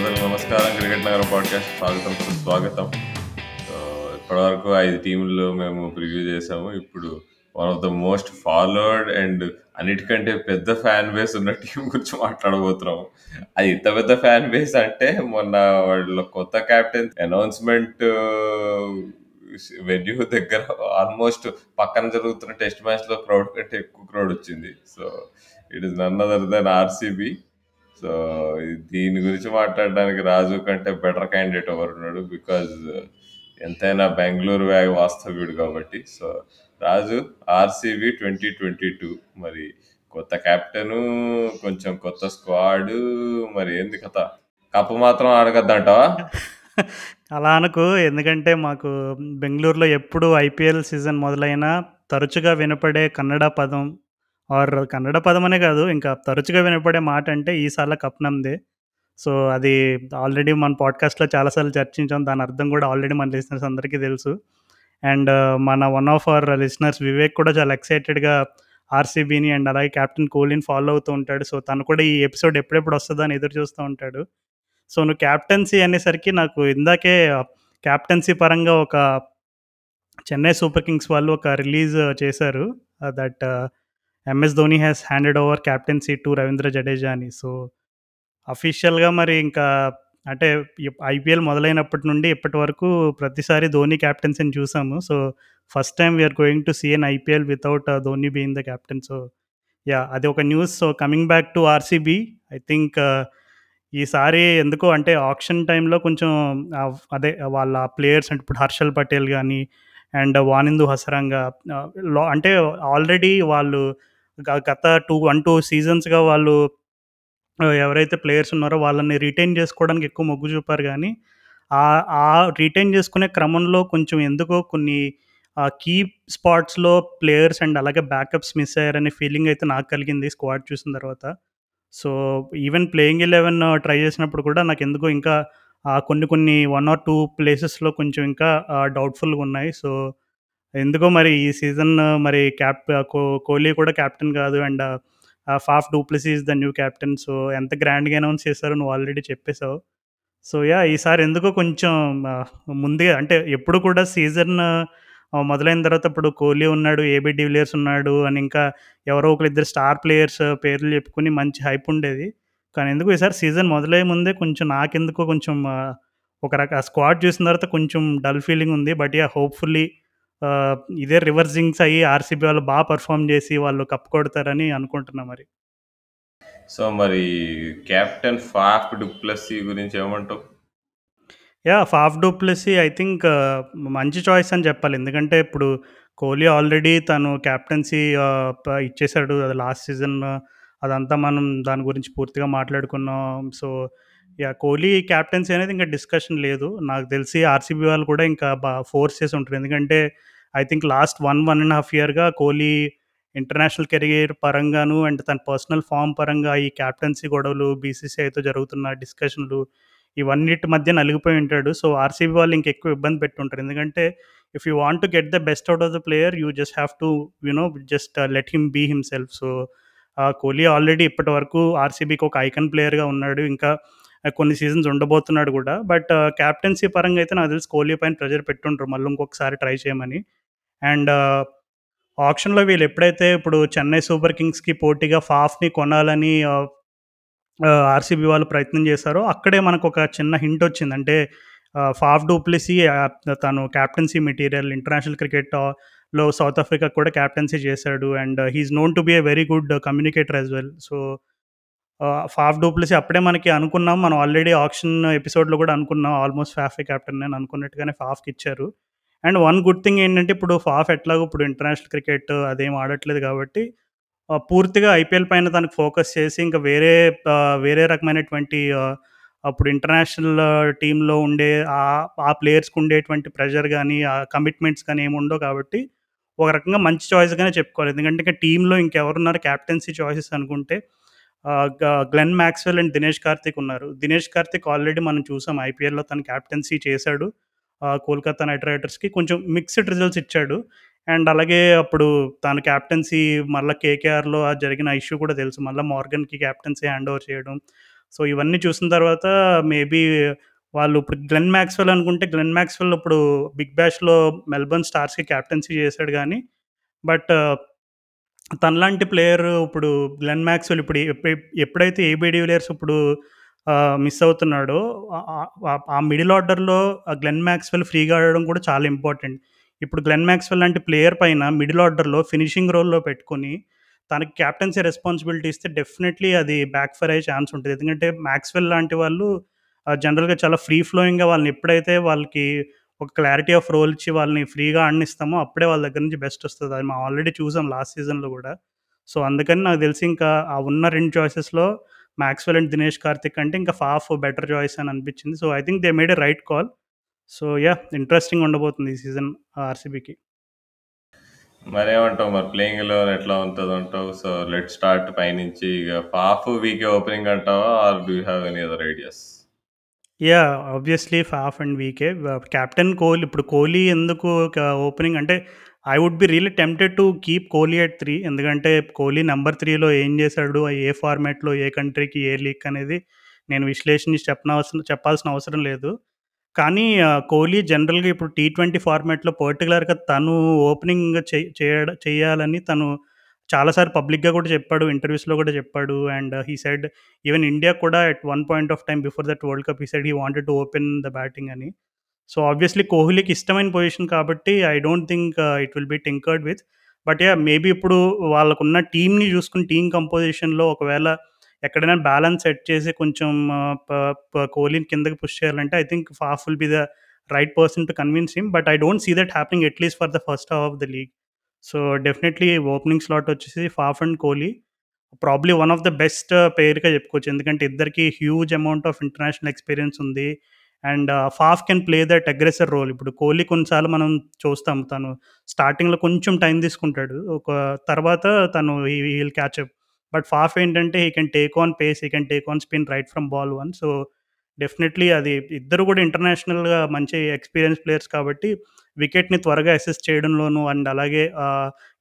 ప్రజలకు నమస్కారం. క్రికెట్ నగరం పాడ్కాస్ట్ స్వాగతం స్వాగతం ఇప్పటివరకు ఐదు టీంలు మేము ప్రివ్యూ చేసాము. ఇప్పుడు one of the most followed and అన్నిటికంటే పెద్ద ఫ్యాన్ బేస్ ఉన్న టీం గురించి మాట్లాడబోతున్నాము. అది ఇంత పెద్ద ఫ్యాన్ బేస్ అంటే మొన్న వాళ్ళ కొత్త కెప్టెన్ అనౌన్స్మెంట్ వెన్యూ దగ్గర ఆల్మోస్ట్ పక్కన జరుగుతున్న టెస్ట్ మ్యాచ్లో క్రౌడ్ కంటే ఎక్కువ క్రౌడ్ వచ్చింది. So it is none other than RCB so దీని గురించి మాట్లాడడానికి రాజు కంటే బెటర్ క్యాండిడేట్ ఎవరు ఉన్నాడు బికాజ్ ఎంతైనా బెంగళూరు వ్యాగ్ వాస్తవ్యుడు కాబట్టి. So Raju RCB twenty twenty two మరి కొత్త కెప్టెన్ కొంచెం కొత్త స్క్వాడ్ మరి ఏంది కథ? కప్పు మాత్రం అడగద్దంటావా అలా అనుకు. ఎందుకంటే మాకు బెంగళూరులో ఎప్పుడు ఐపీఎల్ సీజన్ మొదలైనా తరచుగా వినపడే కన్నడ పదం ఆర్ కన్నడ పదం అనే కాదు ఇంకా తరచుగా వినపడే మాట అంటే ఈసార్ల కప్నందే సో అది ఆల్రెడీ మన పాడ్కాస్ట్లో చాలాసార్లు చర్చించాం దాని అర్థం కూడా ఆల్రెడీ మన లిసినర్స్ అందరికీ తెలుసు. అండ్ మన one of our listeners Vivek కూడా చాలా ఎక్సైటెడ్గా ఆర్సీబీని అండ్ అలాగే కెప్టెన్ కోహ్లీని ఫాలో అవుతూ ఉంటాడు. సో తను కూడా ఈ ఎపిసోడ్ ఎప్పుడెప్పుడు వస్తుందో అని ఎదురు చూస్తూ ఉంటాడు. సో నువ్వు క్యాప్టెన్సీ అనేసరికి నాకు ఇందాకే క్యాప్టెన్సీ పరంగా ఒక చెన్నై సూపర్ కింగ్స్ వాళ్ళు ఒక రిలీజ్ చేశారు. That MS Dhoni has handed over captaincy to Ravindra Jadeja అని సో అఫీషియల్గా మరి ఇంకా అంటే ఐపీఎల్ మొదలైనప్పటి నుండి ఇప్పటి వరకు ప్రతిసారి ధోని క్యాప్టెన్సీని చూసాము. So first time we're going to see an IPL without Dhoni being the captain so yeah అది ఒక news so coming back to RCB I think ఈసారి ఎందుకో అంటే ఆప్షన్ టైంలో కొంచెం అదే వాళ్ళ ప్లేయర్స్ అంటే ఇప్పుడు హర్షల్ పటేల్ కానీ అండ్ వానిందు హసరంగా లో అంటే ఆల్రెడీ వాళ్ళు గత టూ వన్ టూ సీజన్స్గా వాళ్ళు ఎవరైతే ప్లేయర్స్ ఉన్నారో వాళ్ళని రిటైన్ చేసుకోవడానికి ఎక్కువ మొగ్గు చూపారు కానీ ఆ ఆ రిటైన్ చేసుకునే క్రమంలో కొంచెం ఎందుకో కొన్ని కీ స్పాట్స్లో ప్లేయర్స్ అండ్ అలాగే బ్యాకప్స్ మిస్ అయ్యారనే ఫీలింగ్ అయితే నాకు కలిగింది స్క్వాడ్ చూసిన తర్వాత. So even playing eleven try చేసినప్పుడు కూడా నాకు ఎందుకో ఇంకా కొన్ని కొన్ని వన్ ఆర్ టూ ప్లేసెస్లో కొంచెం ఇంకా డౌట్ఫుల్గా ఉన్నాయి. సో ఎందుకో మరి ఈ సీజన్ మరి క్యాప్ కో కోహ్లీ కూడా కెప్టెన్ కాదు and Faf du Plessis is the new captain so ఎంత గ్రాండ్గా అనౌన్స్ చేశారో నువ్వు ఆల్రెడీ చెప్పేశావు. సో యా ఈసారి ఎందుకో కొంచెం ముందుగా అంటే ఎప్పుడు కూడా సీజన్ మొదలైన తర్వాత ఇప్పుడు కోహ్లీ ఉన్నాడు ఏబీ డివిలియర్స్ ఉన్నాడు అని ఇంకా ఎవరో ఒకరిద్దరు స్టార్ ప్లేయర్స్ పేర్లు చెప్పుకుని మంచి హైప్ ఉండేది. కానీ ఎందుకు ఈసారి సీజన్ మొదలయ్యే ముందే కొంచెం నాకెందుకో కొంచెం ఒక రక స్క్వాడ్ చూసిన తర్వాత కొంచెం డల్ ఫీలింగ్ ఉంది. బట్ యా హోప్ఫుల్లీ ఇదే రివర్సింగ్స్ అయ్యి ఆర్సీబీ వాళ్ళు బాగా పర్ఫామ్ చేసి వాళ్ళు కప్ కొడతారని అనుకుంటున్నా మరి. సో మరి కెప్టెన్ ఫాఫ్ డుప్లసీ గురించి ఏమంటావు? Yeah Faf du Plessis I think మంచి చాయిస్ అని చెప్పాలి. ఎందుకంటే ఇప్పుడు కోహ్లీ ఆల్రెడీ తను క్యాప్టెన్సీ ఇచ్చేశాడు. అది లాస్ట్ సీజన్ అదంతా మనం దాని గురించి పూర్తిగా మాట్లాడుకున్నాం. సో యా కోహ్లీ క్యాప్టెన్సీ అనేది ఇంకా డిస్కషన్ లేదు. నాకు తెలిసి ఆర్సీబీ వాళ్ళు కూడా ఇంకా బాగా ఫోర్స్ చేసి ఉంటారు ఎందుకంటే I think last one one and half ఇయర్గా Kohli international career పరంగాను అండ్ తన పర్సనల్ ఫామ్ పరంగా ఈ క్యాప్టెన్సీ గొడవలు బీసీసీఐతో జరుగుతున్న డిస్కషన్లు ఇవన్నిటి మధ్య నలిగిపోయి ఉంటాడు. సో ఆర్సీబీ వాళ్ళు ఇంకెక్కువ ఇబ్బంది పెట్టుంటారు ఎందుకంటే if you want to get the best out of the player you just have to you know just let him be himself so Kohli already ఇప్పటి వరకు ఆర్సీబీకి ఒక ఐకన్ ప్లేయర్గా ఉన్నాడు. ఇంకా కొన్ని సీజన్స్ ఉండబోతున్నాడు కూడా. బట్ క్యాప్టెన్సీ పరంగా అయితే నాకు తెలిసి కోహ్లీ పైన ప్రెజర్ పెట్టుంటారు మళ్ళీ ఇంకొకసారి ట్రై చేయమని. అండ్ ఆప్షన్లో వీళ్ళు ఎప్పుడైతే ఇప్పుడు చెన్నై సూపర్ కింగ్స్కి పోటీగా ఫాఫ్ని కొనాలని ఆర్సీబీ వాళ్ళు ప్రయత్నం చేశారో అక్కడే మనకు ఒక చిన్న హింట్ వచ్చింది. అంటే ఫాఫ్ డూప్లిసీ తను క్యాప్టెన్సీ మెటీరియల్ ఇంటర్నేషనల్ క్రికెట్లో సౌత్ ఆఫ్రికా కూడా క్యాప్టెన్సీ చేశాడు. And he's known to be a very good communicator as well. So Faf du Plessis అప్పుడే మనకి అనుకున్నాం. మనం ఆల్రెడీ ఆప్షన్ ఎపిసోడ్లో కూడా అనుకున్నాం. ఆల్మోస్ట్ ఫాఫే క్యాప్టెన్ అని అనుకున్నట్టుగానే ఫాఫ్కి ఇచ్చారు. అండ్ వన్ గుడ్ థింగ్ ఏంటంటే ఇప్పుడు ఫాఫ్ ఎట్లాగో ఇప్పుడు ఇంటర్నేషనల్ క్రికెట్ అదేం ఆడట్లేదు కాబట్టి పూర్తిగా ఐపీఎల్ పైన తనకు ఫోకస్ చేసి ఇంకా వేరే వేరే రకమైనటువంటి అప్పుడు ఇంటర్నేషనల్ టీంలో ఉండే ఆ ప్లేయర్స్కి ఉండేటువంటి ప్రెషర్ కానీ ఆ కమిట్మెంట్స్ కానీ ఏమి ఉండవు కాబట్టి ఒక రకంగా మంచి చాయిస్గానే చెప్పుకోవాలి. ఎందుకంటే ఇంకా టీంలో ఇంకెవరున్నారు క్యాప్టెన్సీ చాయిసెస్ అనుకుంటే గ- Glenn Maxwell and Dinesh Karthik ఉన్నారు. దినేష్ కార్తిక్ ఆల్రెడీ మనం చూసాం ఐపీఎల్లో తను క్యాప్టెన్సీ చేశాడు. కోల్కతా నైట్ రైడర్స్కి కొంచెం మిక్స్డ్ రిజల్ట్స్ ఇచ్చాడు. అండ్ అలాగే అప్పుడు తన క్యాప్టెన్సీ మళ్ళీ కేకేఆర్లో జరిగిన ఇష్యూ కూడా తెలుసు. మళ్ళీ మార్గన్కి క్యాప్టెన్సీ హ్యాండ్ ఓవర్ చేయడం. సో, ఇవన్నీ చూసిన తర్వాత మేబీ వాళ్ళు ఇప్పుడు గ్లెన్ మ్యాక్స్‌వెల్ అనుకుంటే గ్లెన్ మ్యాక్స్‌వెల్ ఇప్పుడు బిగ్ బ్యాష్‌లో మెల్బర్న్ స్టార్స్‌కి క్యాప్టెన్సీ చేశాడు కానీ బట్ తనలాంటి ప్లేయర్ ఇప్పుడు గ్లెన్ మ్యాక్స్‌వెల్ ఇప్పుడు ఎప్పుడైతే ఏబీడీ ప్లేయర్స్ ఇప్పుడు మిస్ అవుతున్నాడో. ఆ మిడిల్ ఆర్డర్‌లో గ్లెన్ మ్యాక్స్‌వెల్ ఫ్రీగా ఆడడం కూడా చాలా ఇంపార్టెంట్. ఇప్పుడు గ్లెన్ మ్యాక్స్‌వెల్ లాంటి ప్లేయర్ పైన మిడిల్ ఆర్డర్‌లో ఫినిషింగ్ రోల్‌లో పెట్టుకొని, తనకి క్యాప్టెన్సీ రెస్పాన్సిబిలిటీ ఇస్తే డెఫినెట్‌లీ అది బ్యాక్ ఫైర్ అయ్యే ఛాన్స్ ఉంటుంది. ఎందుకంటే మ్యాక్స్‌వెల్ లాంటి వాళ్ళు జనరల్‌గా చాలా ఫ్రీ ఫ్లోయింగ్‌గా వాళ్ళని ఎప్పుడైతే వాళ్ళకి ఒక క్లారిటీ ఆఫ్ రోల్ ఇచ్చి వాళ్ళని ఫ్రీగా ఆడనిస్తామో అప్పుడే వాళ్ళ దగ్గర నుంచి బెస్ట్ వస్తుంది. అది మనం ఆల్రెడీ చూసాం లాస్ట్ సీజన్‌లో కూడా. సో, అందుకని నాకు తెలిసి ఇంకా ఆ ఉన్న రెండు చాయిసెస్‌లో మ్యాక్స్‌వెల్ అండ్ దినేష్ కార్తిక్ కంటే ఇంకా ఫాఫ్ బెటర్ చాయిస్ అని అనిపించింది. So, I think they made a right call. So, yeah! Interesting ఉండబోతుంది ఈ సీజన్ ఆర్‌సీబీకి. మరేమంటావు? మరి ప్లేయింగ్ 11 ఎట్లా ఉంటదంటావు? సో, లెట్స్ స్టార్ట్ పైనుంచి ఇగ ఫాఫ్, వీకే ఓపెనింగ్ అంటావా? Or do you have any other ideas? Yeah! Obviously Faf and VK. Captain Kohli ఇప్పుడు కోహ్లీ ఎందుకు opening అంటే I would be really tempted to keep Kohli at three ఎందుకంటే Kohli number త్రీలో ఏం చేశాడు? ఏ ఫార్మాట్‌లో, ఏ కంట్రీకి, ఏ లీగ్ అనేది నేను విశ్లేషించి చెప్పనవసరం చెప్పాల్సిన అవసరం లేదు. కానీ కోహ్లీ జనరల్‌గా ఇప్పుడు టీ20 ఫార్మాట్‌లో పర్టికులర్గా తను ఓపెనింగ్ చేయ చేయడ చేయాలని తను చాలాసార్లు పబ్లిక్‌గా కూడా చెప్పాడు. ఇంటర్వ్యూస్‌లో కూడా చెప్పాడు. And he said even India కూడా at one point of time before that world cup he said he wanted to open the batting అని. సో, ఆబ్వియస్‌లీ కోహ్లీకి ఇష్టమైన పొజిషన్ కాబట్టి I don't think it will be tinkered with. But yeah maybe ఇప్పుడు వాళ్ళకున్న టీమ్‌ని చూసుకుని team కంపోజిషన్‌లో ఒకవేళ ఎక్కడైనా బ్యాలెన్స్ సెట్ చేసి కొంచెం కోహ్లీని కిందకి పుష్ చేయాలంటే I think Faf will be the right person to convince him. But I don't see that happening at least for the first half of the league. So, definitely opening slot వచ్చేసి Faf and Kohli. Probably one of the best పేరుగా చెప్పుకోవచ్చు. ఎందుకంటే ఇద్దరికీ huge amount of international experience ఉంది. And Faf can play that aggressor role. ఇప్పుడు కోహ్లీ కొన్నిసార్లు మనం చూస్తాం. తను స్టార్టింగ్‌లో కొంచెం టైం తీసుకుంటాడు. ఒక తర్వాత తను he he will catch up. But Faf ఏంటంటే he can take on pace, he can take on spin right from ball one. So, definitely అది ఇద్దరు కూడా ఇంటర్నేషనల్‌గా మంచి ఎక్స్‌పీరియన్స్ ప్లేయర్స్ కాబట్టి వికెట్‌ని త్వరగా అసెస్ చేయడంలోనూ అండ్ అలాగే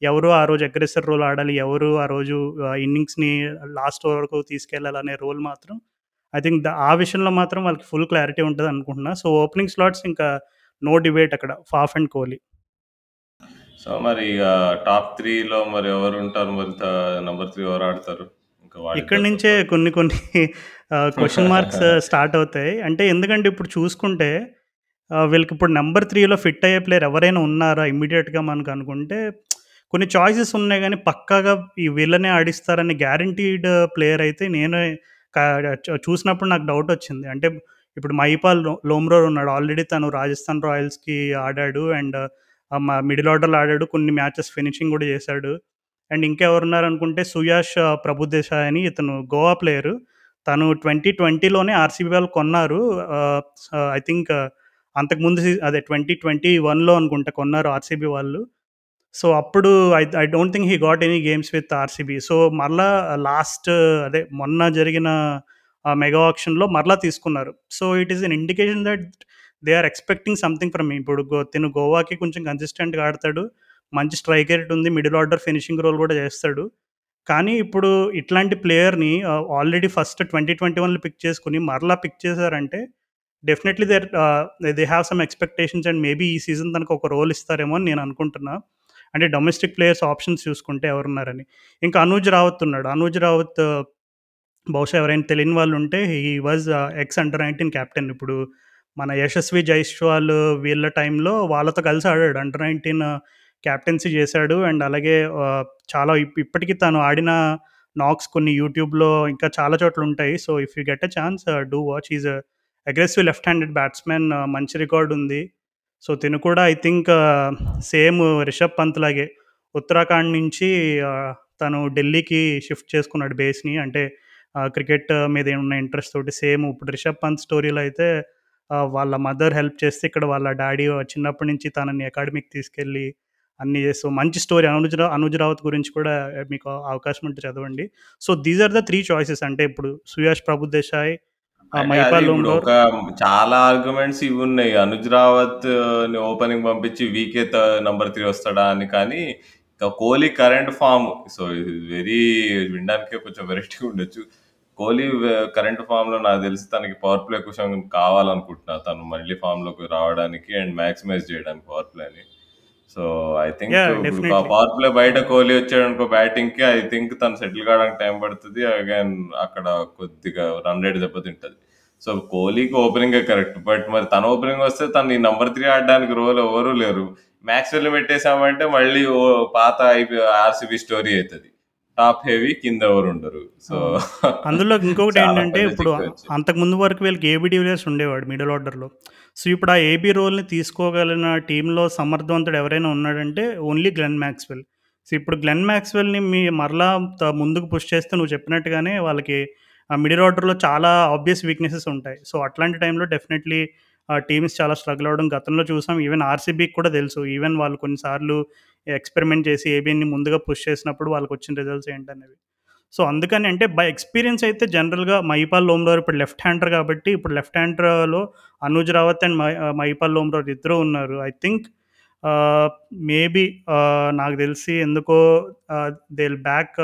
ఎవరు ఆ రోజు అగ్రెసర్ రోల్ ఆడాలి, ఎవరు ఆ రోజు ఇన్నింగ్స్‌ని లాస్ట్ వరకు తీసుకెళ్ళాలనే రోల్ మాత్రం ఐ థింక్ ద ఆ విషయంలో మాత్రం వాళ్ళకి ఫుల్ క్లారిటీ ఉంటదనుకుంటున్నా. సో, ఓపెనింగ్ స్లాట్స్ ఇంకా నో డిబేట్ అక్కడ ఫాఫ్ అండ్ కోహ్లీ. సో, మరి టాప్ 3లో మరి ఎవరుంటారు? మరి త నంబర్ 3 ఎవరు ఆడతారు? ఇంకా ఇక్కడి నుంచే. కొన్ని కొన్ని క్వెషన్ మార్క్స్ స్టార్ట్ అవుతాయి. అంటే ఎందుకంటే ఇప్పుడు చూసుకుంటే ఆహ్, వీళ్ళకిప్పుడు నంబర్ 3లో ఫిట్ అయ్యే ప్లేయర్ ఎవరైనా ఉన్నారా ఇమ్మీడియేట్‌గా మనకు అనుకుంటే కొన్ని చాయిసెస్ ఉన్నాయి గానీ పక్కాగా ఈ వీళ్ళనే ఆడిస్తారని గ్యారంటీడ్ ప్లేయర్ అయితే నేనే చూసినప్పుడు నాకు డౌట్ వచ్చింది. అంటే ఇప్పుడు మహిపాల్ లోమ్రోర్ ఉన్నాడు. ఆల్రెడీ తను రాజస్థాన్ రాయల్స్‌కి ఆడాడు. అండ్ మా మిడిల్ ఆర్డర్‌లో ఆడాడు. కొన్ని మ్యాచెస్ ఫినిషింగ్ కూడా చేశాడు. అండ్ ఇంకెవరున్నారనుకుంటే సుయాష్ ప్రభుదేశాయ్ అని ఇతను గోవా ప్లేయరు. తను 2020లోనే ఆర్‌సీబీ వాళ్ళు కొన్నారు. ఐ థింక్ అంతకుముందు సీ అదే 2021లో అనుకుంటా కొన్నారు ఆర్‌సీబీ వాళ్ళు. సో, అప్పుడు I I don't think he got any games with RCB. So, మరలా లాస్ట్ అదే మొన్న జరిగిన మెగా ఆక్షన్‌లో మరలా తీసుకున్నారు. So, it is an indication that they are expecting something from ఇప్పుడు గో తిను గోవాకి కొంచెం కన్సిస్టెంట్‌గా ఆడతాడు. మంచి స్ట్రైక్ రేట్ ఉంది. మిడిల్ ఆర్డర్ ఫినిషింగ్ రోల్ కూడా చేస్తాడు. కానీ ఇప్పుడు ఇట్లాంటి ప్లేయర్‌ని ఆల్రెడీ ఫస్ట్ 2021లో పిక్ చేసుకుని మరలా పిక్ చేశారంటే definitely there they have some expectations and maybe ఈ సీజన్ తనకు ఒక రోల్ ఇస్తారేమో అని నేను అనుకుంటున్నా. అంటే డొమెస్టిక్ ప్లేయర్స్ ఆప్షన్స్ చూసుకుంటే ఎవరున్నారని. ఇంకా అనూజ్ రావత్ ఉన్నాడు. అనూజ్ రావత్ బహుశా ఎవరైనా తెలియని వాళ్ళు ఉంటే ఈ వాజ్ ఎక్స్ అండర్ 19 కెప్టెన్. ఇప్పుడు మన యశస్వి జైస్వాల్ వీళ్ళ టైంలో వాళ్ళతో కలిసి ఆడాడు. అండర్ 19 కెప్టెన్సీ చేశాడు. అండ్ అలాగే uh, చాలా ఇప్ ఇప్పటికి తను ఆడిన నాక్స్ కొన్ని యూట్యూబ్‌లో ఇంకా చాలా చోట్ల ఉంటాయి. So, if you get a chance do watch. Is aggressive left handed batsmen మంచి రికార్డ్ ఉంది. సో, తిను కూడా I think same Rishabh Pant లాగే ఉత్తరాఖండ్ నుంచి uh, తను ఢిల్లీకి షిఫ్ట్ చేసుకున్నాడు బేస్‌ని. అంటే uh, క్రికెట్ మీద ఉన్న ఇంట్రెస్ట్ తోటి సేమ్ ఇప్పుడు రిషబ్ పంత్ స్టోరీలో అయితే uh, వాళ్ళ మదర్ హెల్ప్ చేస్తే ఇక్కడ వాళ్ళ డాడీ చిన్నప్పటి నుంచి తనని అకాడమీకి తీసుకెళ్ళి అన్నీ చేస్తూ మంచి స్టోరీ అనుజ్ అనుజ్ రావత్ గురించి కూడా మీకు అవకాశం ఉంటే చదవండి. So, these are the three choices అంటే ఇప్పుడు సుయాష్ ప్రభుదేశాయ్, అంటే అది ఇప్పుడు ఒక చాలా ఆర్గ్యుమెంట్స్ ఇవున్నాయి. అనుజ్ రావత్‌ని ఓపెనింగ్ పంపించి వీకే త నంబర్ 3 వస్తాడా అని. కానీ ఇక కోహ్లీ కరెంట్ ఫార్మ్ సో, ఇది వెరీ వినడానికే కొంచెం వెరైటీగా ఉండొచ్చు. కోహ్లీ వే- కరెంట్ ఫామ్లో నాకు తెలిసి తనకి పవర్ ప్లే క్వశ్చన్ కావాలనుకుంటున్నా తను మళ్ళీ ఫామ్లోకి రావడానికి అండ్ మాక్సిమైజ్ చేయడానికి పవర్ ప్లే అని so I think definitely. Power play బయట కోహ్లీ వచ్చాడు అనుకో బ్యాటింగ్కి ఐ థింక్ తను సెటిల్ కావడానికి టైం పడుతుంది. అగైన్ అక్కడ కొద్దిగా రన్ రేట్ దెబ్బతింటది. సో కోహ్లీకి ఓపెనింగ్ కరెక్ట్ బట్ మరి తన ఓపెనింగ్ వస్తే తను ఈ నంబర్ త్రీ ఆడడానికి రోల్ ఎవరు లేరు. మ్యాక్స్ వెల్ పెట్టేసామంటే మళ్ళీ ఓ పాత ఆర్సీబీ స్టోరీ అవుతుంది టాప్ హెవీ కింద ఎవరు ఉండరు. సో అందులో ఇంకొకటి ఏంటంటే ఇప్పుడు. అంతకు ముందు వరకు వీళ్ళకి ఏబీ డివిలియర్స్ ఉండేవాడు మిడిల్ ఆర్డర్లో. సో ఇప్పుడు ఆ ఏబీ రోల్ని తీసుకోగలిగిన టీంలో సమర్థవంతుడు ఎవరైనా ఉన్నాడంటే ఓన్లీ గ్లెన్ మ్యాక్స్వెల్. సో ఇప్పుడు గ్లెన్ మ్యాక్స్వెల్ని మీ మరలా ముందుకు పుష్ చేస్తే నువ్వు చెప్పినట్టుగానే వాళ్ళకి ఆ మిడిల్ ఆర్డర్లో చాలా ఆబ్వియస్ వీక్నెసెస్ ఉంటాయి. సో అట్లాంటి టైంలో డెఫినెట్లీ ఆ టీమ్స్ చాలా స్ట్రగుల్ అవ్వడం గతంలో చూసాం. ఈవెన్ ఆర్సీబీకి కూడా తెలుసు. ఈవెన్ వాళ్ళు కొన్నిసార్లు ఎక్స్పెరిమెంట్ చేసి ఏబీని ముందుగా పుష్ చేసినప్పుడు వాళ్ళకి వచ్చిన రిజల్ట్స్ ఏంటనేవి. సో అందుకని అంటే బై ఎక్స్పీరియన్స్ అయితే జనరల్గా మైపాల్ లోమ్రోర్ ఇప్పుడు లెఫ్ట్ హ్యాండర్ కాబట్టి ఇప్పుడు లెఫ్ట్ హ్యాండర్లో అనుజ్ రావత్ అండ్ మహిపాల్ మైపాల్ లోమ్రోర్ ఇద్దరు ఉన్నారు. ఐ థింక్ మేబీ నాకు తెలిసి ఎందుకో దే బ్యాక్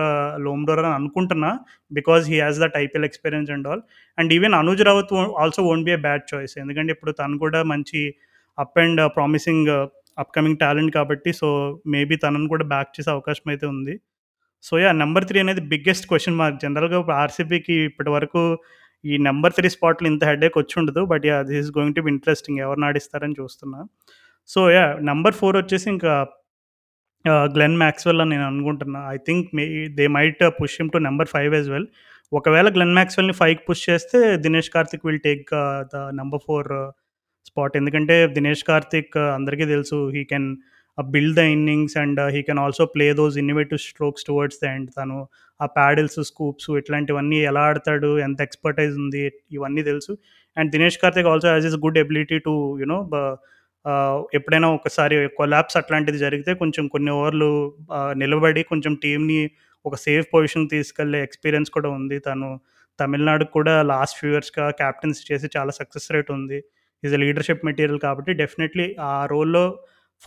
లోమ్డోర్ అని అనుకుంటున్నా because he has that IPL experience and all. And even Anuj Rawat also won't be a bad choice. ఎందుకంటే ఇప్పుడు తను కూడా మంచి up and promising upcoming talent కాబట్టి సో మేబీ తనను కూడా బ్యాక్ చేసే అవకాశం అయితే ఉంది. సో యా నెంబర్ త్రీ అనేది బిగ్గెస్ట్ క్వశ్చన్ మార్క్ జనరల్గా ఆర్సీబీకి ఇప్పటి వరకు ఈ నెంబర్ త్రీ స్పాట్లు ఇంత హెడేక్ వచ్చి ఉండదు. But yeah this is going to be interesting ఎవరు నాడిస్తారని చూస్తున్నా. సో యా నెంబర్ ఫోర్ వచ్చేసి ఇంకా గ్లెన్ మ్యాక్స్వెల్ అని నేను అనుకుంటున్నా. I think may they might push him to number five as well ఒకవేళ గ్లెన్ మ్యాక్స్వెల్ని ఫైవ్ పుష్ చేస్తే Dinesh Karthik will take the number four spot ఎందుకంటే దినేష్ కార్తిక్ uh, అందరికీ తెలుసు he can build the innings and he can also play those innovative strokes towards the end తను ఆ ప్యాడిల్స్ scoops ఇట్లాంటివన్నీ ఎలా ఆడతాడు ఎంత ఎక్స్పర్టైజ్ ఉంది ఇవన్నీ తెలుసు. And Dinesh Karthik also has is good ability to you know ఎప్పుడైనా ఒకసారి కొలాప్స్ అట్లాంటిది జరిగితే కొంచెం కొన్ని ఓవర్లు uh, నిలబడి కొంచెం టీంని ఒక సేఫ్ పొజిషన్ తీసుకెళ్ళే ఎక్స్పీరియన్స్ కూడా ఉంది. తను తమిళనాడు కూడా లాస్ట్ ఫ్యూ ఇయర్స్గా క్యాప్టెన్స్ చేసి చాలా సక్సెస్ రేట్ ఉంది. ఈజ్ అ లీడర్షిప్ మెటీరియల్ కాబట్టి డెఫినెట్లీ ఆ రోల్లో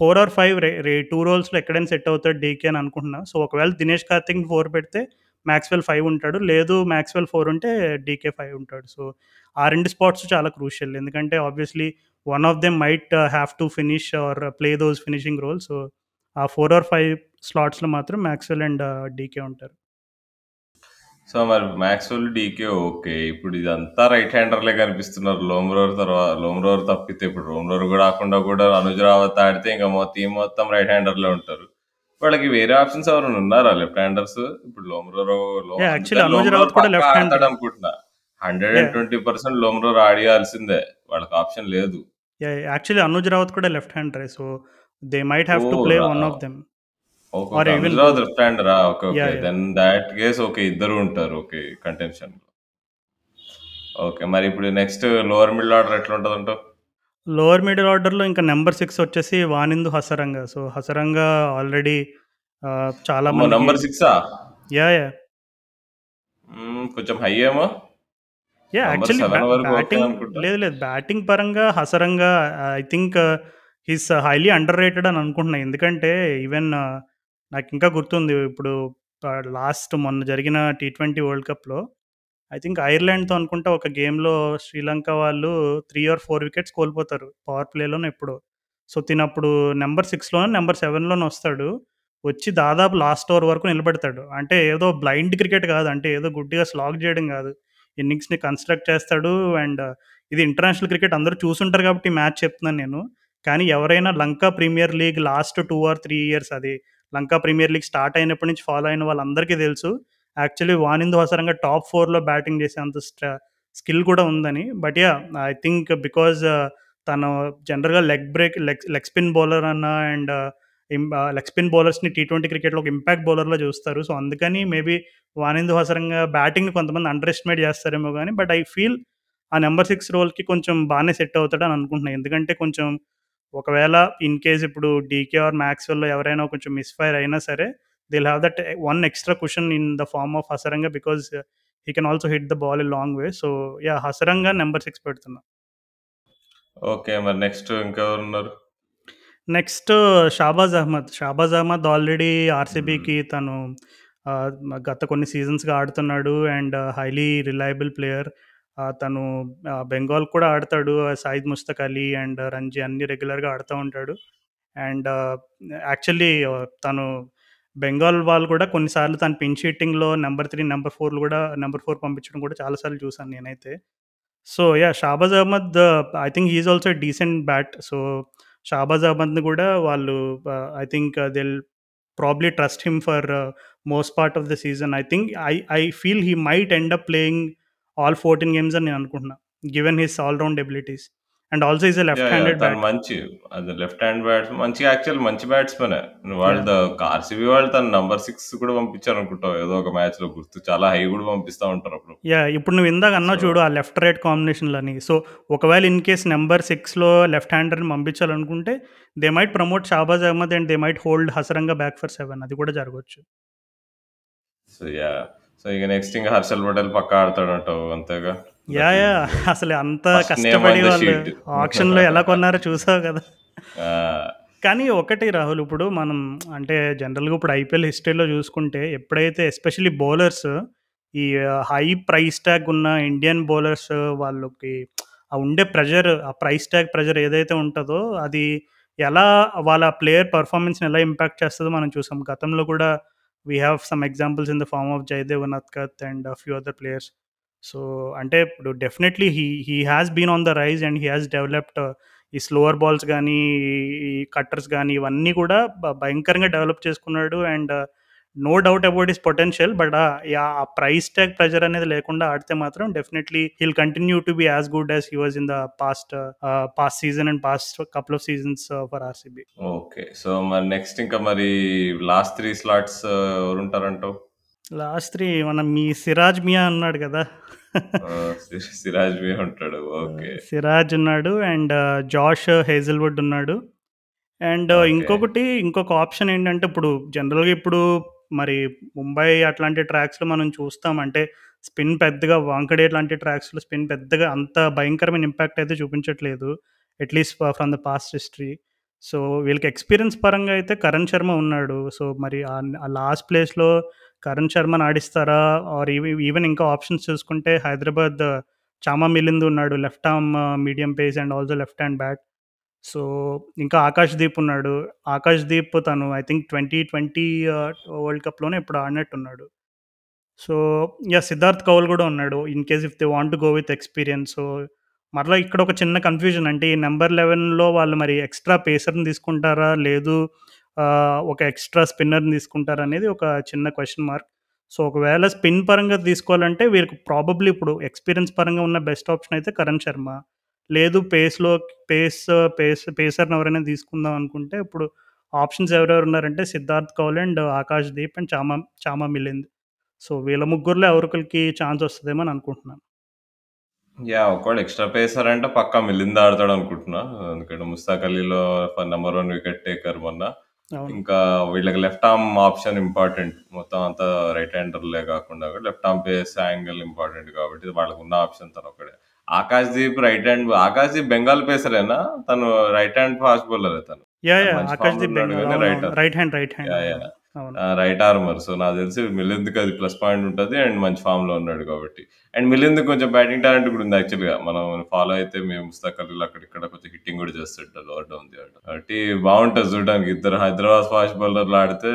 ఫోర్ ఆర్ ఫైవ్ రే రే టూ రోల్స్లో ఎక్కడైనా సెట్ అవుతాడు డీకే అని అనుకుంటున్నా. సో ఒకవేళ దినేష్ కార్తిక్ ఫోర్ పెడితే మ్యాక్స్వెల్ ఫైవ్ ఉంటాడు. లేదు మ్యాక్స్వెల్ ఫోర్ ఉంటే డీకే ఫైవ్ ఉంటాడు. సో ఆ రెండు స్పాట్స్ చాలా క్రూషియల్ ఎందుకంటే obviously one of them might have to finish or play those finishing role so ఆ ఫోర్ ఆర్ ఫైవ్ స్లాట్స్లో మాత్రం మ్యాక్స్వెల్ అండ్ డీకే ఉంటారు. సో మరి మ్యాక్స్వెల్ డీకే ఓకే. ఇప్పుడు ఇదంతా రైట్ హ్యాండర్లే కనిపిస్తున్నారు. లోమ్రోర్ తర్వాత లోమ్రోర్ తప్పితే ఇప్పుడు రోమ్రోర్ కూడా కాకుండా కూడా అనుజ్ రావత్ ఆడితే ఇంకా మొత్తం మొత్తం రైట్ హ్యాండర్లే ఉంటారు. వాళ్ళకి వేరే ఆప్షన్స్ ఎవరైనా ఉన్నారా? లెఫ్ట్ హ్యాండర్స్ ఇప్పుడు లోమ్రోర్ actually అనుజ్ రావత్ కూడా. అనుకుంటున్నా hundred and twenty percent Lomror ఆడియాల్సిందే. వాళ్ళకి ఆప్షన్ లేదు. యాక్చువల్లీ అనుజ్ రావత్ కూడా left hander so they might have to play one of them okay. Left హ్యాండరా yeah. Then that case okay ఇద్దరు ఉంటారు. ఓకే కంటెన్షన్ ఓకే మరి ఇప్పుడు నెక్స్ట్ లోవర్ మిడిల్ ఆర్డర్ ఎట్లా అంటావు lower middle ఆర్డర్లో ఇంకా నెంబర్ సిక్స్ వచ్చేసి వానిందు హసరంగా సో హసరంగా ఆల్రెడీ చాలా మంది నంబర్ సిక్సా యా యా కొంచెం హై ఏమో? యా Number యాక్చువల్లీ seven వరకు okay బ్యాటింగ్ అనుకుంటా. లేదు లేదు. బ్యాటింగ్ పరంగా Hasaranga I think he's highly underrated అని అనుకుంటున్నా. ఎందుకంటే ఈవెన్ నాకు ఇంకా గుర్తుంది. ఇప్పుడు లాస్ట్ మొన్న జరిగిన టీ ట్వంటీ వరల్డ్ కప్లో ఐ థింక్ ఐర్లాండ్తో అనుకుంటా ఒక గేమ్లో శ్రీలంక వాళ్ళు త్రీ ఆర్ ఫోర్ వికెట్స్ కోల్పోతారు. పవర్ ప్లేలోనే ఎప్పుడు. సో తినప్పుడు నెంబర్ సిక్స్లోనే నెంబర్ సెవెన్లోనే వస్తాడు. వచ్చి దాదాపు లాస్ట్ ఓవర్ వరకు నిలబెడతాడు. అంటే ఏదో బ్లైండ్ క్రికెట్ కాదు. అంటే ఏదో గుడ్డిగా స్లాగ్ చేయడం కాదు. ఇన్నింగ్స్ని కన్స్ట్రక్ట్ చేస్తాడు. అండ్ ఇది ఇంటర్నేషనల్ క్రికెట్ అందరూ చూసుంటారు కాబట్టి మ్యాచ్ చెప్తున్నాను నేను. కానీ ఎవరైనా Lanka premier league last two or three years అది లంకా ప్రీమియర్ లీగ్ స్టార్ట్ అయినప్పటి నుంచి ఫాలో అయిన వాళ్ళందరికీ తెలుసు. యాక్చువల్లీ వానిందు అవసరంగా టాప్ ఫోర్లో బ్యాటింగ్ చేసేంత స్కిల్ కూడా ఉందని. But yeah I think because తను జనరల్గా leg break leg leg spin bowler అన్న అండ్ లెగ్ స్పిన్ బౌలర్స్ని టీ ట్వంటీ క్రికెట్లో ఒక ఇంపాక్ట్ బౌలర్లో చూస్తారు. సో అందుకని మేబీ వానిందు అవసరంగా బ్యాటింగ్ని కొంతమంది అండర్ ఎస్టిమేట్ చేస్తారేమో కానీ బట్ ఐ ఫీల్ ఆ నెంబర్ సిక్స్ రోల్కి కొంచెం బాగానే సెట్ అవుతాడని అనుకుంటున్నాను ఎందుకంటే కొంచెం ఒకవేళ ఇన్ కేస్ ఇప్పుడు డీకే ఆర్ మ్యాక్స్వెల్లో ఎవరైనా కొంచెం మిస్ఫైర్ అయినా సరే they'll have that one extra question in the form of Hasaranga because he can also hit the ball a long way so yeah Hasaranga number six పెడుతున్నా. Okay మరి next ఇంకెవరు ఉన్నారు? Next Shahbaz Ahmed Shahbaz Ahmed already ఆర్సీబీకి తను ఆహ్, గత కొన్ని సీజన్స్‌గా ఆడుతున్నాడు అండ్ హైలీ రిలయబుల్ ప్లేయర్. తను బెంగాల్ కూడా ఆడతాడు. సాయిద్ ముస్తక్ అలీ అండ్ రంజీ అన్ని రెగ్యులర్‌గా ఆడుతూ ఉంటాడు. అండ్ యాక్చువల్లీ తను బెంగాల్ వాళ్ళు కూడా కొన్నిసార్లు తను పిన్ షీటింగ్‌లో నెంబర్ త్రీ నెంబర్ ఫోర్లు కూడా నెంబర్ ఫోర్ పంపించడం కూడా చాలాసార్లు చూశాను చూసాను నేనైతే. So yeah Shahbaz Ahmed I think is also decent bat. So Shahbaz అహ్మద్‌ని కూడా వాళ్ళు I think they'll probably trust him for most part of the season. I think I I feel he might end up playing all 14 games అని నేను అనుకుంటున్నా. Given his all round abilities. And also is a left! Handed bat. మంచి అది left hand bats మంచిగా actual మంచి బ్యాట్స్‌మనే. వాళ్ళు RCB వాళ్ళు తను నంబర్ 6 కూడా పంపించారనుకుంటా ఏదో ఒక మ్యాచ్‌లో గుర్తు. చాలా హై కూడా పంపిస్తా ఉంటారు అప్పుడు. యాహ్! ఇప్పుడు నువ్వు ఇందాక అన్నావు సో చూడు ఆ లెఫ్ట్ రైట్ కాంబినేషన్‌లని. సో ఒకవేళ ఇన్ కేస్ నంబర్ 6లో లెఫ్ట్ హ్యాండర్‌ని పంపించాలనుకుంటే they might promote Shahbaz Ahmed and they might hold Hasaranga back for 7 అది కూడా జరగొచ్చు. So yeah! సో ఇక నెక్స్ట్ ఇంక హర్షల్ పటేల్ పక్కా ఆడతాడంటావు అంతేగా? యాహ్! లెఫ్ట్ అసలు అంత కష్టపడి వాళ్ళు షీట్. ఆక్షన్‌లో ఎలా కొన్నారో చూసావు కదా! కానీ ఒకటి రాహుల్ ఇప్పుడు మనం అంటే జనరల్‌గా ఇప్పుడు ఐపీఎల్ హిస్టరీలో చూసుకుంటే ఎప్పుడైతే ఎస్పెషల్లీ బౌలర్స్ ఈ హై ప్రైస్ ట్యాగ్ ఉన్న ఇండియన్ బౌలర్స్ వాళ్ళకి ఆ ఉండే ప్రెషర్ ఆ ప్రైస్ ట్యాగ్ ప్రెషర్ ఏదైతే ఉంటదో అది ఎలా వాళ్ళ ప్లేయర్ పెర్ఫార్మన్స్‌ని ఎలా ఇంపాక్ట్ చేస్తదో మనం చూసాం. గతంలో కూడా we have some examples in the form of Jaydev Unadkat and few other players. So అంటే ఇప్పుడు definitely he he has been on the rise and he has developed ఈ స్లోవర్ బాల్స్ కానీ ఈ కట్టర్స్ కానీ ఇవన్నీ కూడా భయంకరంగా డెవలప్ చేసుకున్నాడు. And no doubt about his potential. But! ఆ ప్రైస్ ట్యాగ్ ప్రెషర్ అనేది లేకుండా ఆడితే మాత్రం definitely he will continue to be as good as he was in the past past season and past couple of seasons for RCB. Okay. So మరి next ఇంకా మరి last 3 slots ఎవరుంటారంటావు? Last 3 మన మీ సిరాజ్ మియా ఉన్నాడు కదా! సిరాజ్ మియా ఉంటాడు. ఓకే. సిరాజ్ ఉన్నాడు అండ్ జాష్ హేజల్‌వుడ్ ఉన్నాడు. And. ఇంకొకటి ఇంకొక ఆప్షన్ ఏంటంటే ఇప్పుడు జనరల్‌గా ఇప్పుడు మరి ముంబై అట్లాంటి ట్రాక్స్‌లో మనం చూస్తాం. అంటే స్పిన్ పెద్దగా వాంకడే లాంటి ట్రాక్స్‌లో స్పిన్ పెద్దగా అంత భయంకరమైన ఇంపాక్ట్ అయితే చూపించట్లేదు. At least from the past history. So వీళ్ళకి ఎక్స్‌పీరియన్స్ పరంగా అయితే కరణ్ శర్మ ఉన్నాడు. సో మరి ఆ లాస్ట్ ప్లేస్‌లో కరణ్ శర్మని ఆడిస్తారా? ఆర్ ఈవెన్ ఇంకా ఆప్షన్స్ చూసుకుంటే హైదరాబాద్ చామా మిలింద్ ఉన్నాడు. Left arm medium pace and also left hand bat. So ఇంకా ఆకాష్ దీప్ ఉన్నాడు. ఆకాష్ దీప్ తను ఐ థింక్ 2020 ఆహ్, వరల్డ్ కప్‌లోనే ఎప్పుడో ఆడినట్టున్నాడు. So yeah! సిద్ధార్థ్ కౌల్ కూడా ఉన్నాడు. In case if they want to go with experience. So మరలా ఇక్కడ ఒక చిన్న కన్‌ఫ్యూజన్ అంటే ఈ నంబర్ 11లో వాళ్ళు మరి ఎక్స్‌ట్రా పేసర్‌ని తీసుకుంటారా? లేదు ఆహ్, ఒక ఎక్స్‌ట్రా స్పిన్నర్‌ని తీసుకుంటారా? అనేది ఒక చిన్న క్వెషన్ మార్క్. సో ఒకవేళ స్పిన్ పరంగా తీసుకోవాలంటే వీళ్ళకి ప్రాబబ్లీ ఇప్పుడు ఎక్స్‌పీరియన్స్ పరంగా ఉన్న బెస్ట్ ఆప్షన్ అయితే కరణ్ శర్మ. లేదు పేస్‌లో పేస్ పేస్ పేసర్‌ని ఎవరైనా తీసుకుందాం అనుకుంటే ఇప్పుడు ఆప్షన్స్ ఎవరెవరు ఉన్నారంటే Siddharth Kaul and Akashdeep and Chama Chama Milind. So వీళ్ళ ముగ్గురిలో ఎవరికరికి ఛాన్స్ వస్తదేమో అని అనుకుంటున్నాను. యాహ్! ఒకవేళ ఎక్స్‌ట్రా పేసర్ అంటే పక్కా మిలింద్ ఆడతాడనుకుంటున్నా. ఎందుకంటే ముస్తాక్ అలీలో నంబర్ 1 వికెట్ టేకర్ మొన్న. ఇంకా వీళ్ళకి లెఫ్ట్ ఆర్మ్ ఆప్షన్ ఇంపార్టెంట్. మొత్తం అంతా రైట్ హ్యాండర్‌లే కాకుండా left arm pace angle important కాబట్టి వాళ్ళకున్న ఆప్షన్ తనొక్కడే. ఆకాష్‌దీప్ రైట్ హ్యాండ్ ఆకాష్‌దీప్ బెంగాల్ పేసరేనా? తను రైట్ హ్యాండ్ ఫాస్ట్ బౌలరే తను. Right hand, right hand. Right armer. So నాకు తెలిసి మిలింద్‌కి అది ప్లస్ పాయింట్ ఉంటది. అండ్ మంచి ఫామ్‌లో ఉన్నాడు కాబట్టి. అండ్ మిలింద్ కొంచెం బ్యాటింగ్ టాలెంట్ కూడా ఉంది యాక్చువల్‌గా. మనం ఫాలో అయితే మేము ముస్తాక్ అలీలో అక్కడిక్కడ కొంచెం హిట్టింగ్ కూడా చేస్తుంటాడు లోవర్ డౌన్ ది. కాబట్టి బావుంటది చూడడానికి. ఇద్దరు హైదరాబాద్ ఫాస్ట్ బౌలర్‌లు ఆడితే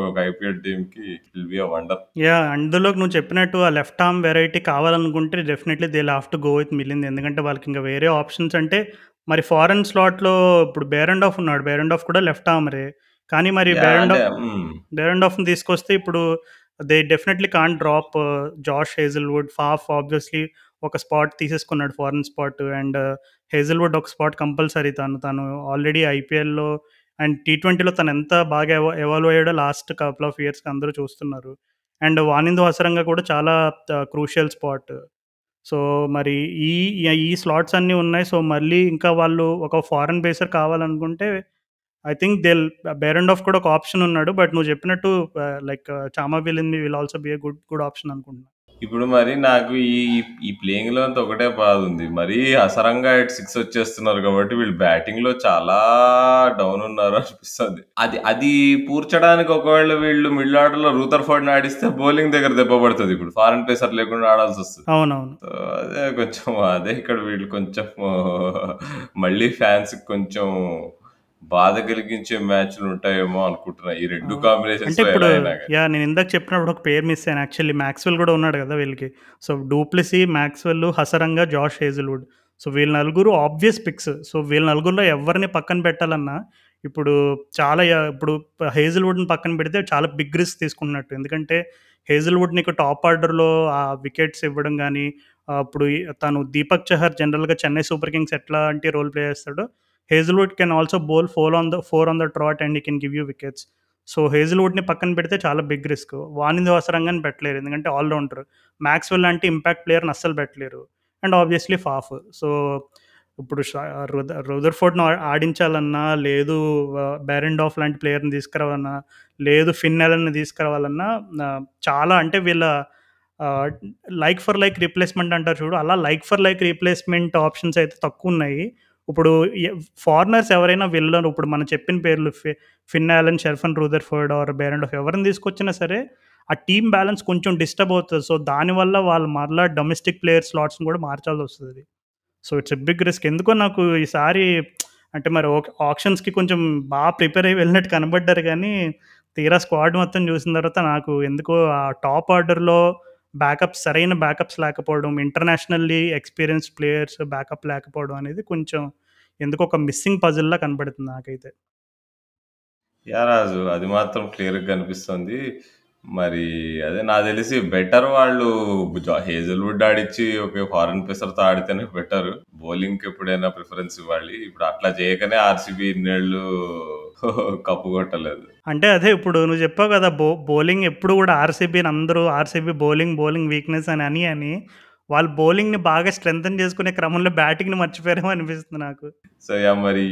ఒక ఐపీఎల్ టీమ్‌కి it will be wonder. Yeah! అందులోకి నువ్వు చెప్పినట్టు ఆ లెఫ్ట్ ఆర్మ్ వెరైటీ కావాలనుకుంటే definitely they will have to go with Milind. ఎందుకంటే వాళ్ళకి ఇంక వేరే ఆప్షన్స్ అంటే మరి ఫారెన్ స్లాట్‌లో ఇప్పుడు బేరెండాఫ్ ఉన్నాడు. బేరెండాఫ్ కూడా లెఫ్ట్ ఆర్మరే. కానీ మరి హ్మ్. బేరెండాఫ్‌ని తీసుకొస్తే ఇప్పుడు they definitely can't drop Josh Hazlewood. Faf obviously ఒక స్పాట్ తీసేసుకున్నాడు ఫారెన్ స్పాట్. అండ్ హేజల్‌వుడ్ ఒక స్పాట్ కంపల్సరీ తను తను ఆల్రెడీ ఐపీఎల్‌లో అండ్ టీ20లో తను ఎంత బాగా ఎవ ఎవాల్వ్ అయ్యాడో లాస్ట్ కపుల్ ఆఫ్ ఇయర్స్‌గా అందరూ చూస్తున్నారు. అండ్ వానిందు హసరంగా కూడా చాలా క్రూషియల్ స్పాట్. సో మరి ఈ ఈ స్లాట్స్ అన్నీ ఉన్నాయి. సో మళ్ళీ ఇంకా వాళ్ళు ఒక ఫారెన్ పేసర్ కావాలనుకుంటే I think they will Behrendorff కూడా ఒక ఆప్షన్ ఉన్నాడు. బట్ నువ్వు చెప్పినట్టు like Chama Milind will also be good good option అనుకుంటున్నా. ఇప్పుడు మరి నాకు ఈ ఈ ప్లేయింగ్‌లో అంతా ఒకటే బాధ ఉంది. మరీ అసరంగా ఎట్ 6 వచ్చేస్తున్నారు కాబట్టి వీళ్ళు బ్యాటింగ్‌లో చాలా డౌన్ ఉన్నారు అనిపిస్తుంది. అది అది పూడ్చడానికి ఒకవేళ వీళ్ళు మిడిల్ ఆర్డర్‌లో రూథర్‌ఫోర్డ్‌ని ఆడిస్తే బౌలింగ్ దగ్గర దెబ్బ పడతది ఇప్పుడు. ఫారెన్ పేసర్ లేకుండా ఆడాల్సొస్తది. అవునవును. సో, అదే కొంచెం అదే ఇక్కడ వీళ్ళు కొంచెం మళ్ళీ ఫ్యాన్స్‌కి కొంచెం బాధ కలిగించే మ్యాచ్‌లు ఉంటాయేమో అనుకుంటున్నా. ఈ 2 ఆ! అంటే ఇప్పుడు. యాహ్! నేను ఇందాక చెప్పినప్పుడు ఒక పేరు మిస్ అయ్యాను. యాక్చువల్లీ మాక్స్‌వెల్ గూడా ఉన్నాడు గదా! వీళ్ళకి. So, du Plessis, Maxwell, Hasaranga, Josh Hazlewood. So, వీళ్ళు నలుగురు ఆబ్వియస్ పిక్స్. సో, వీళ్ళ నలుగురిలో ఎవరిని పక్కన పెట్టాలన్నా ఇప్పుడు చాలా య ఇప్పుడు హేజల్‌వుడ్‌ని పక్కన పెడితే చాలా బిగ్ రిస్క్ తీసుకున్నట్టు. ఎందుకంటే హేజల్‌వుడ్ నీకు టాప్ ఆర్డర్‌లో ఆ వికెట్స్ ఇవ్వడం ఇప్పుడు ఈ తను దీపక్ చహర్ జనరల్‌గా చెన్నై సూపర్ కింగ్స్ ఎట్లాంటి రోల్ ప్లే చేస్తాడో, Hazlewood can also bowl four on the four on the trot and he can give you wickets. So, హేజల్‌వుడ్‌ని పక్కన పెడితే చాలా బిగ్ రిస్క్. వాణిజ్య అవసరంగాని పెట్టలేరు. ఎందుకంటే ఆల్ రౌండర్. లాంటి ఇంపాక్ట్ ప్లేయర్‌ని అస్సలు పెట్టలేరు. And obviously Faf. సో, ఇప్పుడు రుదర్ ఫోర్ట్ను ఆడించాలన్నా, లేదు ఆహ్, లాంటి ప్లేయర్‌ని తీసుకురావాలన్నా, లేదు ఫిన్నెలని తీసుకురావాలన్నా చాలా అంటే వీళ్ళ లైక్ ఫర్ లైక్ రీప్లేస్‌మెంట్ అంటారు చూడు, అలా like for like replacement options అయితే తక్కువున్నాయి. ఇప్పుడు ఫారినర్స్ ఎవరైనా వెళ్ళరు. ఇప్పుడు మనం చెప్పిన పేర్లు ఫి Finn Allen, Sherfane Rutherford or Behrendorff ఎవరిని తీసుకొచ్చినా సరే, ఆ టీమ్ బ్యాలెన్స్ కొంచెం డిస్టర్బ్ అవుతుంది. సో, దానివల్ల వాళ్ళు మరలా డొమెస్టిక్ ప్లేయర్ స్లాట్స్‌ని మార్చాల్సి వస్తుంది. So, it's a big risk. ఎందుకో నాకు ఈసారి అంటే మరి ఓకే ఆక్షన్స్‌కి కొంచెం బాగా ప్రిపేర్ అయ్యి వెళ్ళినట్టు కనబడ్డారు కానీ తీరా స్క్వాడ్ మొత్తం చూసిన తర్వాత నాకు ఎందుకో ఆ టాప్ ఆర్డర్‌లో బ్యాకప్స్ సరైన బ్యాకప్స్ లేకపోవడం, ఇంటర్నేషనల్లీ ఎక్స్‌పీరియన్స్డ్ ప్లేయర్స్ బ్యాకప్ లేకపోవడం అనేది కొంచెం ఎందుకు ఒక మిస్సింగ్ పజిల్‌లా కనబడుతుంది నాకైతే. యా రాజు అది మాత్రం క్లియర్‌గా కనిపిస్తుంది. మరి అదే నాకు తెలిసి బెటర్ వాళ్ళు జ హేజల్‌వుడ్ ఆడిచ్చి ఒక ఫారెన్ పేసర్‌తో ఆడితేనే బెటరు. బౌలింగ్‌కి ఎప్పుడైనా ప్రిఫరెన్స్ ఇవ్వాలి. ఇప్పుడు అట్లా చేయకనే ఆర్‌సీబీ ఇన్నేళ్ళు కప్పు కొట్టలేదు. అంటే అదే ఇప్పుడు నువ్వు చెప్పావు కదా! బౌ బౌలింగ్ ఎప్పుడు గూడా ఆర్‌సీబీని అందరూ ఆర్‌సీబీ బౌలింగ్, బౌలింగ్ వీక్‌నెస్ అని అని, అని వాళ్ళు బౌలింగ్‌ని బాగా స్ట్రెంథెన్ చేసుకునే క్రమంలో బ్యాటింగ్‌ని మర్చిపోయారేమో అనిపిస్తుంది నాకు. So, yeah! మరి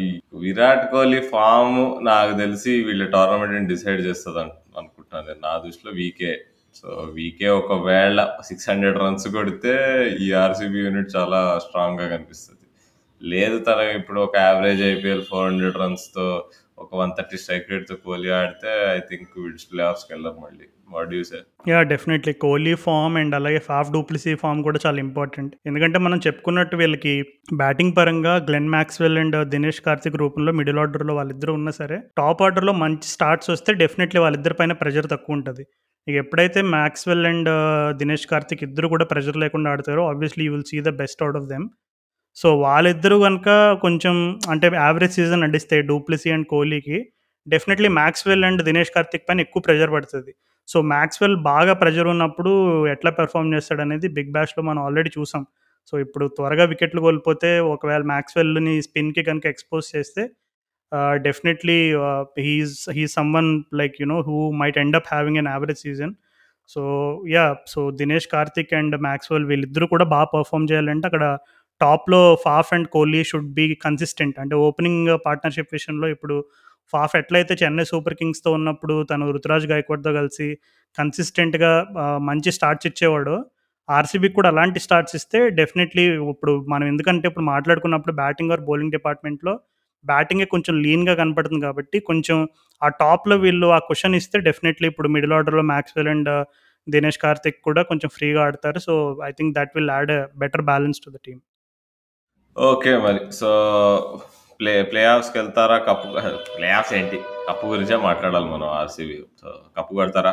విరాట్ కోహ్లీ ఫార్మ్ నాకు తెలిసి వీళ్ళ టోర్నమెంట్‌ని డిసైడ్ చేస్తదన్ అనుకుంటున్నాను నా దృష్టిలో వీకే. సో, వీకే ఒకవేళ 600 రన్స్ కొడితే ఈ ఆర్‌సీబీ యూనిట్ చాలా స్ట్రాంగ్‌గా కనిపిస్తుంది లేదు తన ఇప్పుడు ఒక యావరేజ్ ఐపీఎల్ 400 రన్స్‌తో ఒక 130 స్ట్రైక్ రేట్‌తో కోహ్లీ ఆడితే ఐ థింక్ విడ్స్ ప్లే ఆఫ్స్‌కెళ్ళరు మళ్ళీ. What you sir yeah Kohli form and అలాగే ఫాఫ్ డూప్లిసీ ఫామ్ కూడా చాలా ఇంపార్టెంట్. ఎందుకంటే మనం చెప్పుకున్నట్టు వీళ్ళకి బ్యాటింగ్ పరంగా Glenn Maxwell and Dinesh Karthik రూపంలో మిడిల్ ఆర్డర్‌లో వాళ్ళిద్దరూ ఉన్నా సరే, టాప్ ఆర్డర్‌లో మంచి స్టార్ట్స్ వస్తే డెఫినెట్‌లీ వాళ్ళిద్దరి పైన ప్రెషర్ ఉంటుంది ఇక ఎప్పుడైతే మ్యాక్స్వెల్ అండ్ దినేష్ కార్తిక్ ఇద్దరు కూడా ప్రెషర్ లేకుండా ఆడతారో obviously you will see the best out of them. So, వాళ్ళిద్దరూ గనుక కొంచెం అంటే యావరేజ్ సీజన్ నడిస్తే డూప్లిసీ అండ్ కోహ్లీకి definitely Maxwell and Dinesh Karthik పైన ఎక్కువ ప్రెషర్ పడుతుంది సో, మ్యాక్స్వెల్ బాగా ప్రెషర్ ఉన్నప్పుడు ఎట్లా పెర్ఫార్మ్ చేస్తాడనేది బిగ్ బ్యాష్‌లో మనం ఆల్రెడీ చూసాం. సో, ఇప్పుడు త్వరగా వికెట్లు కోల్పోతే ఒకవేళ మ్యాక్స్వెల్ని స్పిన్‌కి కనుక ఎక్స్‌పోజ్ చేస్తే definitely he's he someone like you know who might end up having an average season. So, yeah so, Dinesh Karthik and Maxwell వీళ్ళిద్దరూ కూడా బాగా పెర్ఫార్మ్ చేయాలంటే అక్కడ టాప్‌లో Faf and Kohli should be consistent. అంటే ఓపెనింగ్ పార్ట్నర్‌షిప్ విషయంలో ఇప్పుడు Faf ఎట్లయితే చెన్నై సూపర్ కింగ్స్‌తో ఉన్నప్పుడు తను రుతురాజ్ గాయక్వాడ్తో కలిసి కన్సిస్టెంట్‌గా మంచి స్టార్ట్స్ ఇచ్చేవాడు ఆర్‌సీబీకి కూడా అలాంటి స్టార్ట్స్ ఇస్తే డెఫినెట్‌లీ ఇప్పుడు మనం ఎందుకంటే ఇప్పుడు మాట్లాడుకున్నప్పుడు బ్యాటింగ్ ఆర్ బౌలింగ్ డిపార్ట్‌మెంట్‌లో బ్యాటింగే కొంచెం లీన్‌గా కనపడుతుంది కాబట్టి కొంచెం ఆ టాప్‌లో వీళ్ళు ఆ క్వశ్చన్ ఇస్తే డెఫినెట్‌లీ ఇప్పుడు మిడిల్ ఆర్డర్‌లో మ్యాక్స్వెల్ అండ్ దినేష్ కార్తిక్ కూడా కొంచెం ఫ్రీగా ఆడతారు. So, I think that will add better balance to the team. Okay మరి. సో, ప్లే ప్లే ఆఫ్స్‌కెళ్తారా? కప్పు ప్లే ఆఫ్స్ ఏంటి? కప్పు గురించే మాట్లాడాలి మనం ఆర్‌సీబీ. సో, కప్పు కొడతారా?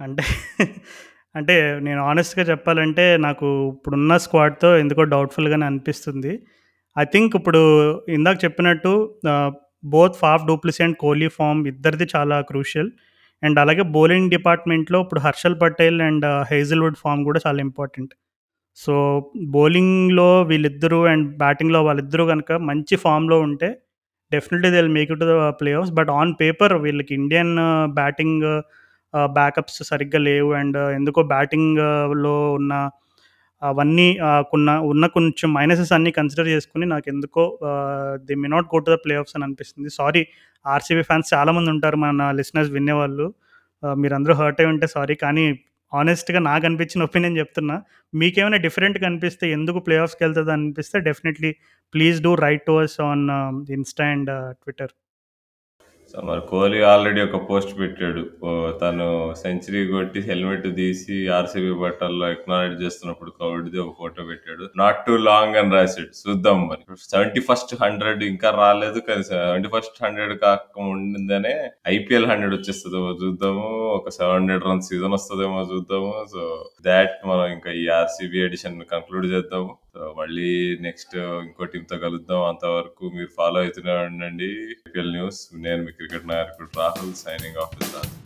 అంటే అంటే నేను హానెస్ట్‌గా చెప్పాలంటే నాకు ఇప్పుడున్న స్క్వాడ్‌తో ఎందుకో డౌట్‌ఫుల్‌గానే అనిపిస్తుంది. ఐ థింక్ ఇప్పుడు ఇందాక చెప్పినట్టు ఆహ్, both Faf du Plessis and Kohli form ఇద్దరిది చాలా క్రూషియల్. అండ్ అలాగే బౌలింగ్ డిపార్ట్‌మెంట్‌లో ఇప్పుడు Harshal Patel and Hazlewood form కూడా చాలా ఇంపార్టెంట్. సో, బౌలింగ్‌లో వీళ్ళిద్దరూ అండ్ బ్యాటింగ్‌లో వాళ్ళిద్దరూ కనుక మంచి ఫామ్లో ఉంటే definitely they make it to the playoffs. But on paper వీళ్ళకి ఇండియన్ బ్యాటింగ్ బ్యాకప్స్ సరిగ్గా లేవు. అండ్ ఎందుకో బ్యాటింగ్‌లో ఉన్న అవన్నీ కొన్న ఉన్న కొంచెం మైనసెస్ అన్నీ కన్సిడర్ చేసుకుని నాకు ఎందుకో they may not go to the playoffs అని అనిపిస్తుంది. సారీ ఆర్‌సీబీ ఫ్యాన్స్ చాలామంది ఉంటారు మన లిసనర్స్ వినేవాళ్ళు. మీరందరూ హర్ట్ అయి ఉంటే సారీ. కానీ ఆనెస్ట్‌గా నాకనిపించిన ఒపీనియన్ చెప్తున్నా. మీకేమైనా డిఫరెంట్‌గా అనిపిస్తే ఎందుకు ప్లే ఆఫ్స్‌కెళ్తది అనిపిస్తే definitely please do write to us on Insta and Twitter. So, మరి కోహ్లీ ఆల్రెడీ ఒక పోస్ట్ పెట్టాడు. తను సెంచరీ కొట్టి హెల్మెట్ తీసి ఆర్‌సీబీ బట్టల్లో ఎక్నాలజీ చేస్తున్నప్పుడు కౌడ్‌ది ఒక ఫోటో పెట్టాడు. నాట్ టూ లాంగ్ అని రాశాడు చూద్దాం మరి. 71st 100 ఇంకా రాలేదు. కానీ 71st 100 కాకముందుగానే ఐపీఎల్ 100 వచ్చేస్తదేమో చూద్దాము. ఒక సెవెన్ హండ్రెడ్ రన్ సీజన్ వస్తుందేమో చూద్దాము. సో, దాట్ మనం ఇంకా ఈ ఆర్‌సీబీ ఎడిషన్ కంక్లూడ్ చేద్దాము. సో, మళ్ళీ నెక్స్ట్ ఇంకో టీమ్‌తో కలుద్దాం. అంతవరకు మీరు ఫాలో అవుతూనే ఉండండి ఐపీఎల్ న్యూస్. నేను మీ క్రికెట్ నాయకుడు రాహుల్ సైనింగ్ ఆఫ్ రాహుల్